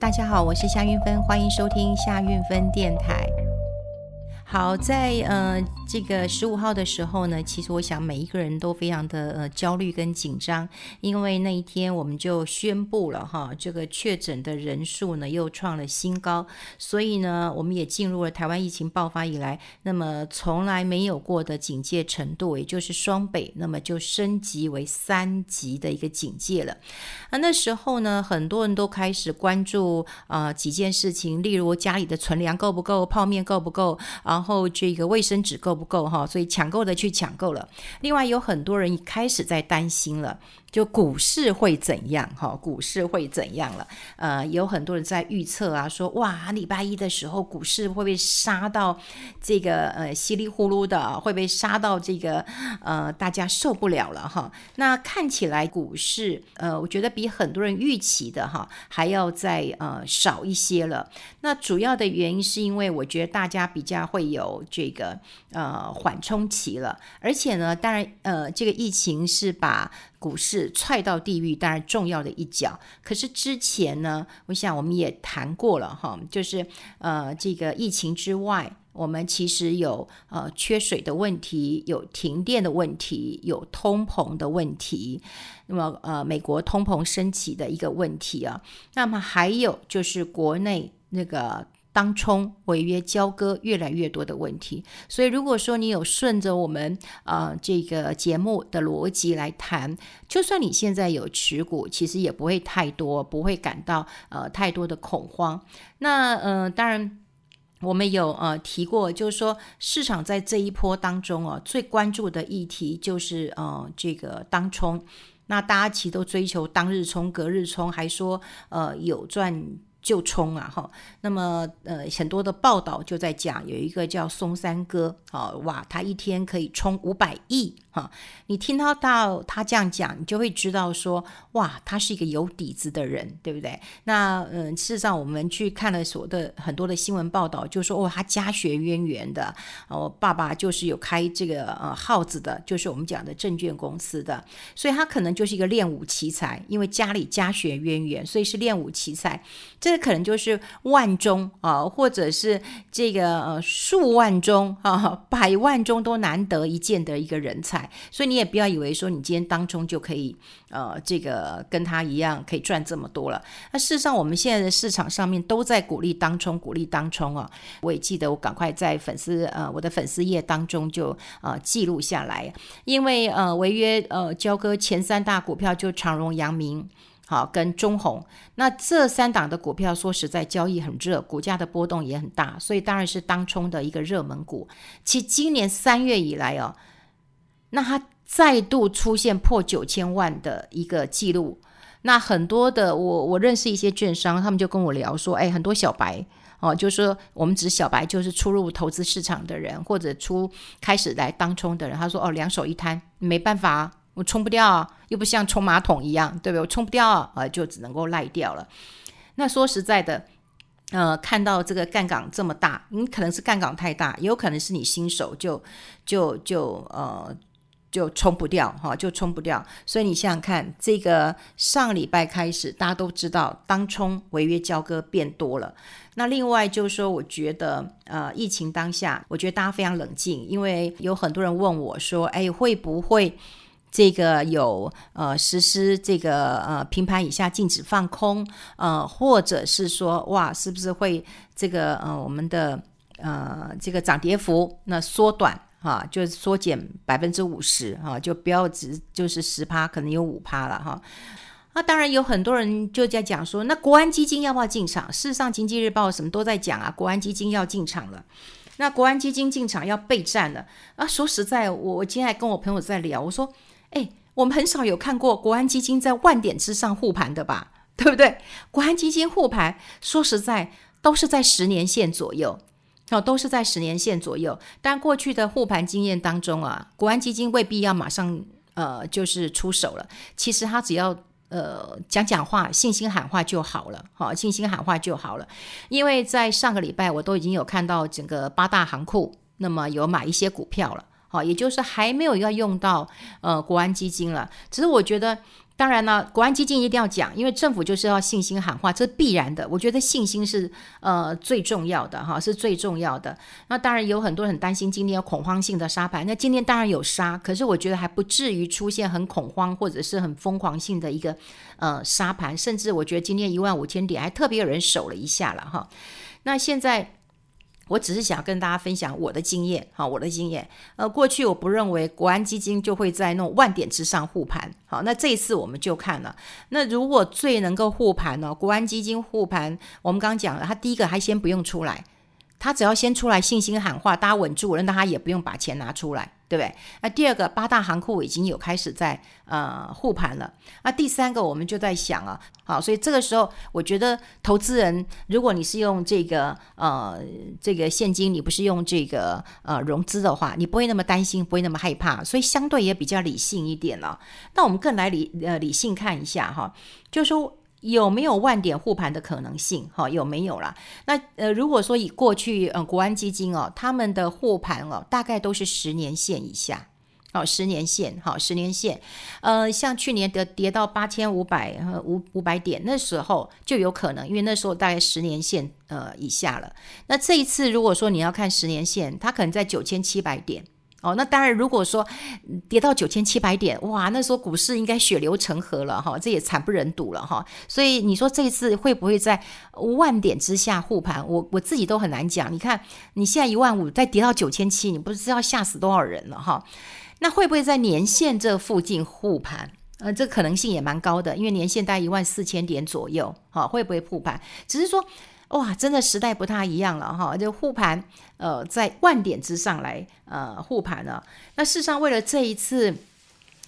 大家好，我是夏运芬，欢迎收听夏运芬电台。好，在嗯这个十五号的时候呢，其实我想每一个人都非常的呃焦虑跟紧张，因为那一天我们就宣布了哈，这个确诊的人数呢又创了新高，所以呢我们也进入了台湾疫情爆发以来那么从来没有过的警戒程度，也就是双北，那么就升级为三级的一个警戒了。啊，那时候呢很多人都开始关注啊、几件事情，例如家里的存粮够不够，泡面够不够。然后这个卫生纸够不够哈？所以抢购的去抢购了。另外有很多人开始在担心了。就股市会怎样？哈，股市会怎样了？呃，有很多人在预测啊，说哇，礼拜一的时候股市会被杀到这个呃稀里呼噜的，会被杀到这个呃大家受不了了哈。那看起来股市呃，我觉得比很多人预期的哈还要再呃少一些了。那主要的原因是因为我觉得大家比较会有这个呃呃缓冲期了，而且呢，当然呃这个疫情是把股市踹到地狱，当然重要的一脚。可是之前呢，我想我们也谈过了哈，就是呃，这个疫情之外，我们其实有呃缺水的问题，有停电的问题，有通膨的问题。那么呃，美国通膨升级的一个问题啊，那么还有就是国内那个。当冲违约交割越来越多的问题，所以如果说你有顺着我们呃这个节目的逻辑来谈，就算你现在有持股，其实也不会太多，不会感到呃太多的恐慌。那呃当然我们有呃提过，就是说市场在这一波当中哦，最关注的议题就是呃这个当冲，那大家其实都追求当日冲、隔日冲，还说呃有赚。就冲啊哈，那么呃很多的报道就在讲，有一个叫松山哥啊，哇，他一天可以冲五百亿哈。你听到到他这样讲，你就会知道说，哇，他是一个有底子的人，对不对？那嗯，事实上我们去看了所的很多的新闻报道，就说哦，他家学渊源的，哦，爸爸就是有开这个呃号子的，就是我们讲的证券公司的，所以他可能就是一个练武奇才，因为家里家学渊源，所以是练武奇才。个可能就是万中啊，或者是这个呃数万中啊，百万中都难得一见的一个人才。所以你也不要以为说你今天当中就可以，呃，这个跟他一样可以赚这么多了。那事实上，我们现在的市场上面都在鼓励当冲，鼓励当冲啊。我也记得，我赶快在粉丝呃我的粉丝页当中就呃记录下来，因为呃违约呃交割前三大股票就长荣、阳明，好跟中鸿，那这三档的股票说实在交易很热，股价的波动也很大，所以当然是当冲的一个热门股。其今年三月以来哦。那它再度出现破九千万的一个记录，那很多的我我认识一些券商，他们就跟我聊说，哎，很多小白哦，就是说我们指小白，就是初入投资市场的人，或者初开始来当冲的人，他说哦，两手一摊，没办法，我冲不掉啊，又不像冲马桶一样，对不对？我冲不掉啊，呃，就只能够赖掉了。那说实在的，呃，看到这个杠杆这么大，你可能是杠杆太大，也有可能是你新手就就就呃。就冲不掉哈，就冲不掉。所以你想想看，这个上礼拜开始，大家都知道当冲违约交割变多了。那另外就是说，我觉得呃，疫情当下，我觉得大家非常冷静，因为有很多人问我说，哎，会不会这个有呃实施这个呃平盘以下禁止放空，呃，或者是说哇，是不是会这个呃我们的呃这个涨跌幅那缩短？哈，就是缩减百分之五十，哈，就不要只就是十趴，可能有五趴了，哈。那当然有很多人就在讲说，那国安基金要不要进场？事实上，经济日报什么都在讲啊，国安基金要进场了。那国安基金进场要备战了啊。说实在，我我今天还跟我朋友在聊，我说，哎，我们很少有看过国安基金在万点之上护盘的吧？对不对？国安基金护盘，说实在都是在十年线左右。哦，都是在十年线左右。但过去的护盘经验当中啊，国安基金未必要马上呃就是出手了。其实他只要呃讲讲话，信心喊话就好了。好，信心喊话就好了。因为在上个礼拜，我都已经有看到整个八大行库，那么有买一些股票了。好，也就是还没有要用到呃国安基金了。只是我觉得。当然呢，国安基金一定要讲，因为政府就是要信心喊话，这是必然的。我觉得信心是呃最重要的哈，是最重要的。那当然有很多人很担心今天有恐慌性的杀盘，那今天当然有杀，可是我觉得还不至于出现很恐慌或者是很疯狂性的一个呃杀盘，甚至我觉得今天一万五千点还特别有人守了一下了哈。那现在。我只是想跟大家分享我的经验，好，我的经验。呃，过去我不认为国安基金就会在那种万点之上护盘，好，那这一次我们就看了。那如果最能够护盘呢？国安基金护盘，我们刚刚讲了，它第一个还先不用出来。他只要先出来信心喊话，大家稳住了，那他也不用把钱拿出来，对不对？那第二个，八大行库已经有开始在呃护盘了。那第三个，我们就在想啊，好，所以这个时候，我觉得投资人，如果你是用这个呃这个现金，你不是用这个呃融资的话，你不会那么担心，不会那么害怕，所以相对也比较理性一点了。那我们更来理呃理性看一下哈，就说。有没有万点护盘的可能性？哈，有没有啦？那呃，如果说以过去呃国安基金哦，他们的护盘哦，大概都是十年线以下，好，十年线，好，十年线，呃，像去年的跌到八千五百五五百点，那时候就有可能，因为那时候大概十年线呃以下了。那这一次如果说你要看十年线，它可能在九千七百点。哦，那当然，如果说跌到九千七百点，哇，那时候股市应该血流成河了哈，这也惨不忍睹了哈。所以你说这一次会不会在万点之下护盘？我我自己都很难讲。你看你现在一万五，再跌到九千七，你不知道吓死多少人了哈。那会不会在年线这附近护盘？呃，这可能性也蛮高的，因为年线大概一万四千点左右，哈，会不会护盘？只是说。哇，真的时代不太一样了哈，就护盘，呃，在万点之上来呃护盘了。那事实上，为了这一次，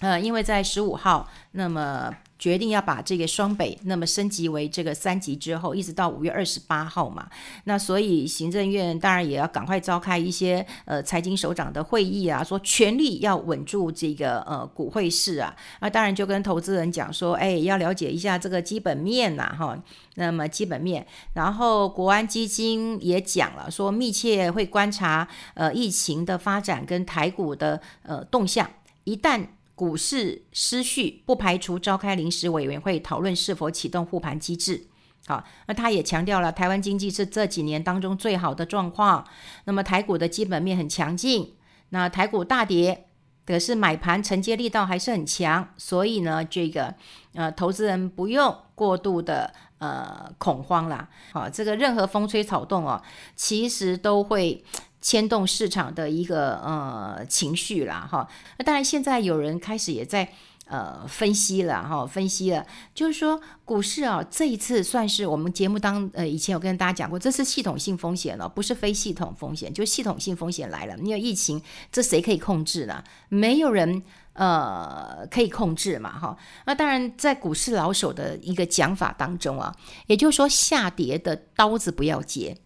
呃，因为在十五号，那么。决定要把这个双北那么升级为这个三级之后，一直到五月二十八号嘛，那所以行政院当然也要赶快召开一些呃财经首长的会议啊，说全力要稳住这个呃股汇市啊，那当然就跟投资人讲说，哎，要了解一下这个基本面呐，哈，那么基本面，然后国安基金也讲了，说密切会观察呃疫情的发展跟台股的呃动向，一旦。股市失序，不排除召开临时委员会讨论是否启动护盘机制。好，那他也强调了，台湾经济是这几年当中最好的状况。那么台股的基本面很强劲，那台股大跌，可是买盘承接力道还是很强，所以呢，这个呃，投资人不用过度的呃恐慌啦。好，这个任何风吹草动哦，其实都会。牵动市场的一个呃情绪啦，哈，那当然现在有人开始也在呃分析了哈，分析了，就是说股市啊这一次算是我们节目当呃以前有跟大家讲过，这是系统性风险了，不是非系统风险，就系统性风险来了。因为疫情，这谁可以控制呢？没有人呃可以控制嘛，哈。那当然在股市老手的一个讲法当中啊，也就是说下跌的刀子不要接。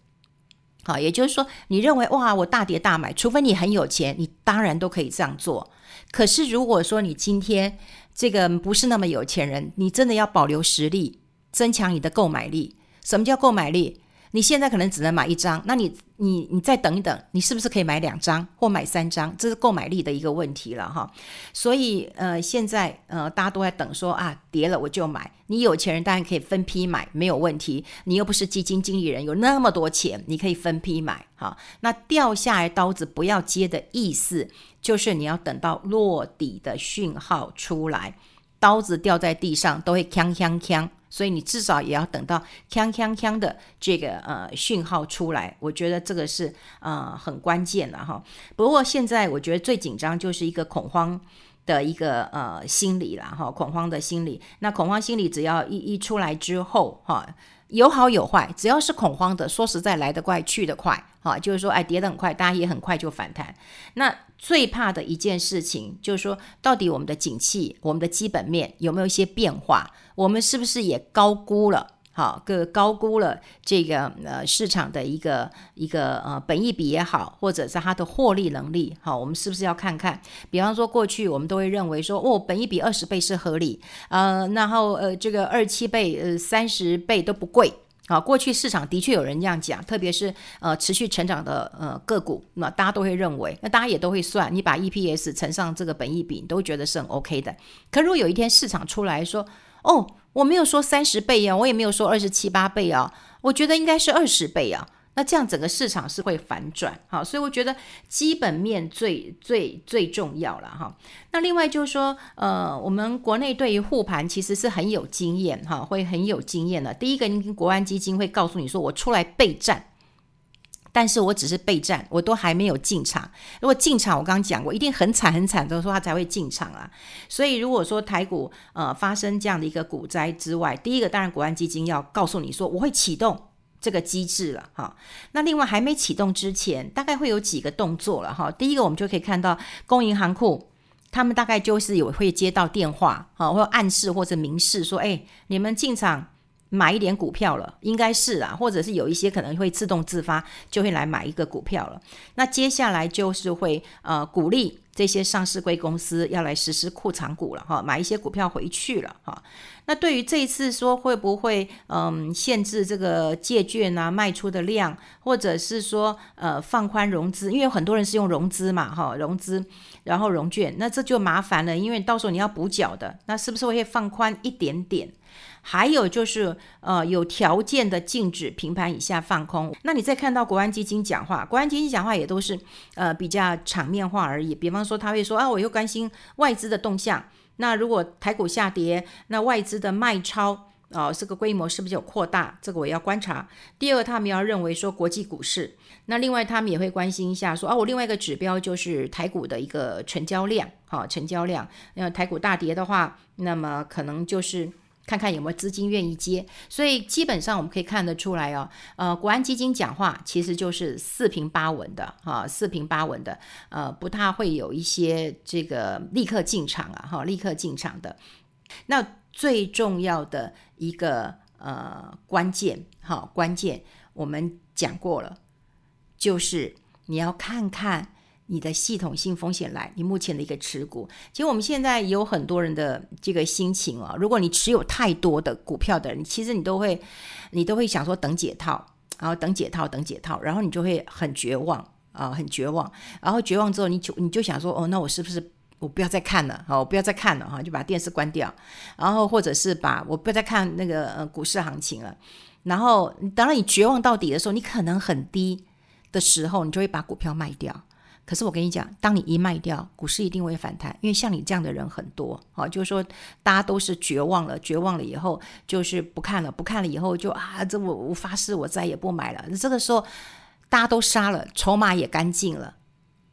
好，也就是说，你认为哇，我大跌大买，除非你很有钱，你当然都可以这样做。可是如果说你今天这个不是那么有钱人，你真的要保留实力，增强你的购买力。什么叫购买力？你现在可能只能买一张，那你你你再等一等，你是不是可以买两张或买三张？这是购买力的一个问题了哈。所以呃，现在呃，大家都在等说啊，跌了我就买。你有钱人当然可以分批买，没有问题。你又不是基金经理人，有那么多钱，你可以分批买哈。那掉下来刀子不要接的意思，就是你要等到落底的讯号出来，刀子掉在地上都会锵锵锵。所以你至少也要等到锵锵锵的这个呃讯号出来，我觉得这个是呃很关键的哈。不过现在我觉得最紧张就是一个恐慌的一个呃心理了哈，恐慌的心理。那恐慌心理只要一一出来之后哈，有好有坏，只要是恐慌的，说实在来得快去得快哈，就是说哎跌得很快，大家也很快就反弹。那最怕的一件事情就是说，到底我们的景气、我们的基本面有没有一些变化？我们是不是也高估了？好，个高估了这个呃市场的一个一个呃本益比也好，或者是它的获利能力？好，我们是不是要看看？比方说，过去我们都会认为说，哦，本益比二十倍是合理，呃，然后呃这个二七倍、呃三十倍都不贵。啊，过去市场的确有人这样讲，特别是呃持续成长的呃个股，那大家都会认为，那大家也都会算，你把 EPS 乘上这个本益比，你都觉得是很 OK 的。可如果有一天市场出来说，哦，我没有说三十倍呀，我也没有说二十七八倍啊，我觉得应该是二十倍啊。那这样整个市场是会反转，好，所以我觉得基本面最最最重要了哈。那另外就是说，呃，我们国内对于护盘其实是很有经验哈，会很有经验的。第一个，你跟国安基金会告诉你说，我出来备战，但是我只是备战，我都还没有进场。如果进场，我刚刚讲过，一定很惨很惨的时候，他才会进场啊。所以如果说台股呃发生这样的一个股灾之外，第一个当然国安基金要告诉你说，我会启动。这个机制了哈，那另外还没启动之前，大概会有几个动作了哈。第一个，我们就可以看到公银行库，他们大概就是有会接到电话哈，或暗示或者明示说，哎，你们进场买一点股票了，应该是啊，或者是有一些可能会自动自发就会来买一个股票了。那接下来就是会呃鼓励。这些上市柜公司要来实施库藏股了哈，买一些股票回去了哈。那对于这一次说会不会嗯限制这个借券啊卖出的量，或者是说呃放宽融资，因为很多人是用融资嘛哈，融资然后融券，那这就麻烦了，因为到时候你要补缴的，那是不是会放宽一点点？还有就是，呃，有条件的禁止平盘以下放空。那你再看到国安基金讲话，国安基金讲话也都是，呃，比较场面化而已。比方说，他会说啊，我又关心外资的动向。那如果台股下跌，那外资的卖超啊，这个规模是不是有扩大？这个我要观察。第二，他们要认为说国际股市。那另外，他们也会关心一下说啊，我另外一个指标就是台股的一个成交量，好，成交量。那台股大跌的话，那么可能就是。看看有没有资金愿意接，所以基本上我们可以看得出来哦，呃，国安基金讲话其实就是四平八稳的啊，四平八稳的，呃，不太会有一些这个立刻进场啊，哈，立刻进场的。那最重要的一个呃关键，哈，关键我们讲过了，就是你要看看。你的系统性风险来，你目前的一个持股，其实我们现在有很多人的这个心情啊。如果你持有太多的股票的人，其实你都会，你都会想说等解套，然后等解套，等解套，然后你就会很绝望啊，很绝望。然后绝望之后，你就你就想说，哦，那我是不是我不要再看了？好，我不要再看了哈，就把电视关掉，然后或者是把我不要再看那个股市行情了。然后当然你绝望到底的时候，你可能很低的时候，你就会把股票卖掉。可是我跟你讲，当你一卖掉，股市一定会反弹，因为像你这样的人很多，好，就是说大家都是绝望了，绝望了以后就是不看了，不看了以后就啊，这我我发誓我再也不买了。这个时候大家都杀了，筹码也干净了，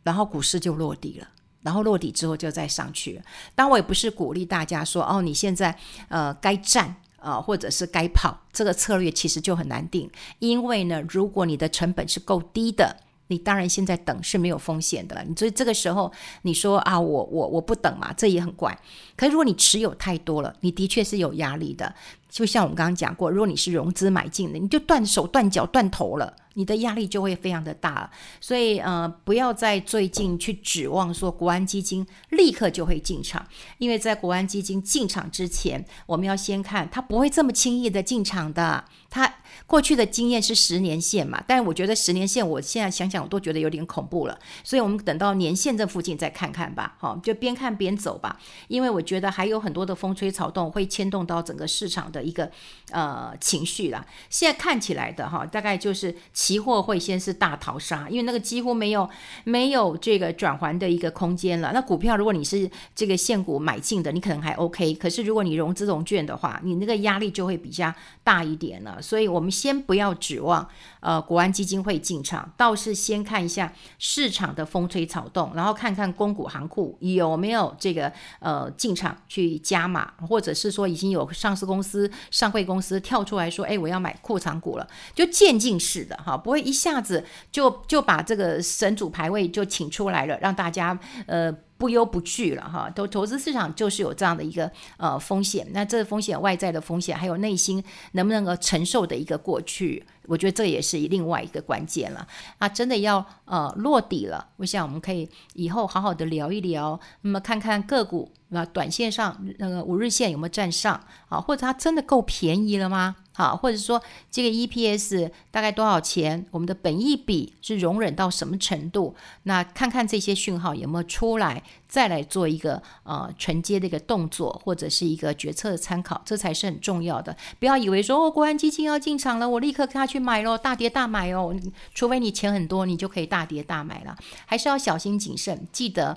然后股市就落地了，然后落底之后就再上去了。当我也不是鼓励大家说哦，你现在呃该站啊，或者是该跑，这个策略其实就很难定，因为呢，如果你的成本是够低的。你当然现在等是没有风险的了，你所以这个时候你说啊，我我我不等嘛，这也很怪。可是如果你持有太多了，你的确是有压力的。就像我们刚刚讲过，如果你是融资买进的，你就断手断脚断头了。你的压力就会非常的大，所以呃，不要在最近去指望说国安基金立刻就会进场，因为在国安基金进场之前，我们要先看它不会这么轻易的进场的。它过去的经验是十年线嘛，但是我觉得十年线，我现在想想我都觉得有点恐怖了，所以我们等到年线这附近再看看吧，好，就边看边走吧，因为我觉得还有很多的风吹草动会牵动到整个市场的一个呃情绪啦。现在看起来的哈，大概就是。期货会先是大逃杀，因为那个几乎没有没有这个转圜的一个空间了。那股票如果你是这个现股买进的，你可能还 OK。可是如果你融资融券的话，你那个压力就会比较大一点了。所以我们先不要指望呃国安基金会进场，倒是先看一下市场的风吹草动，然后看看公股行库有没有这个呃进场去加码，或者是说已经有上市公司、上柜公司跳出来说，哎，我要买库藏股了，就渐进式的哈。不会一下子就就把这个神主牌位就请出来了，让大家呃不忧不惧了哈。投投资市场就是有这样的一个呃风险，那这个风险外在的风险，还有内心能不能够承受的一个过去，我觉得这也是另外一个关键了。啊，真的要呃落底了，我想我们可以以后好好的聊一聊，那么看看个股。那短线上那个五日线有没有站上啊？或者它真的够便宜了吗？好，或者说这个 EPS 大概多少钱？我们的本益比是容忍到什么程度？那看看这些讯号有没有出来，再来做一个呃承接的一个动作，或者是一个决策的参考，这才是很重要的。不要以为说哦，国安基金要进场了，我立刻他去买喽，大跌大买哦。除非你钱很多，你就可以大跌大买了，还是要小心谨慎。记得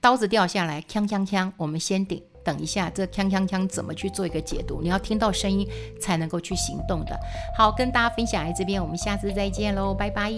刀子掉下来，锵锵锵，我们先顶。等一下，这锵锵锵怎么去做一个解读？你要听到声音才能够去行动的。好，跟大家分享在这边，我们下次再见喽，拜拜。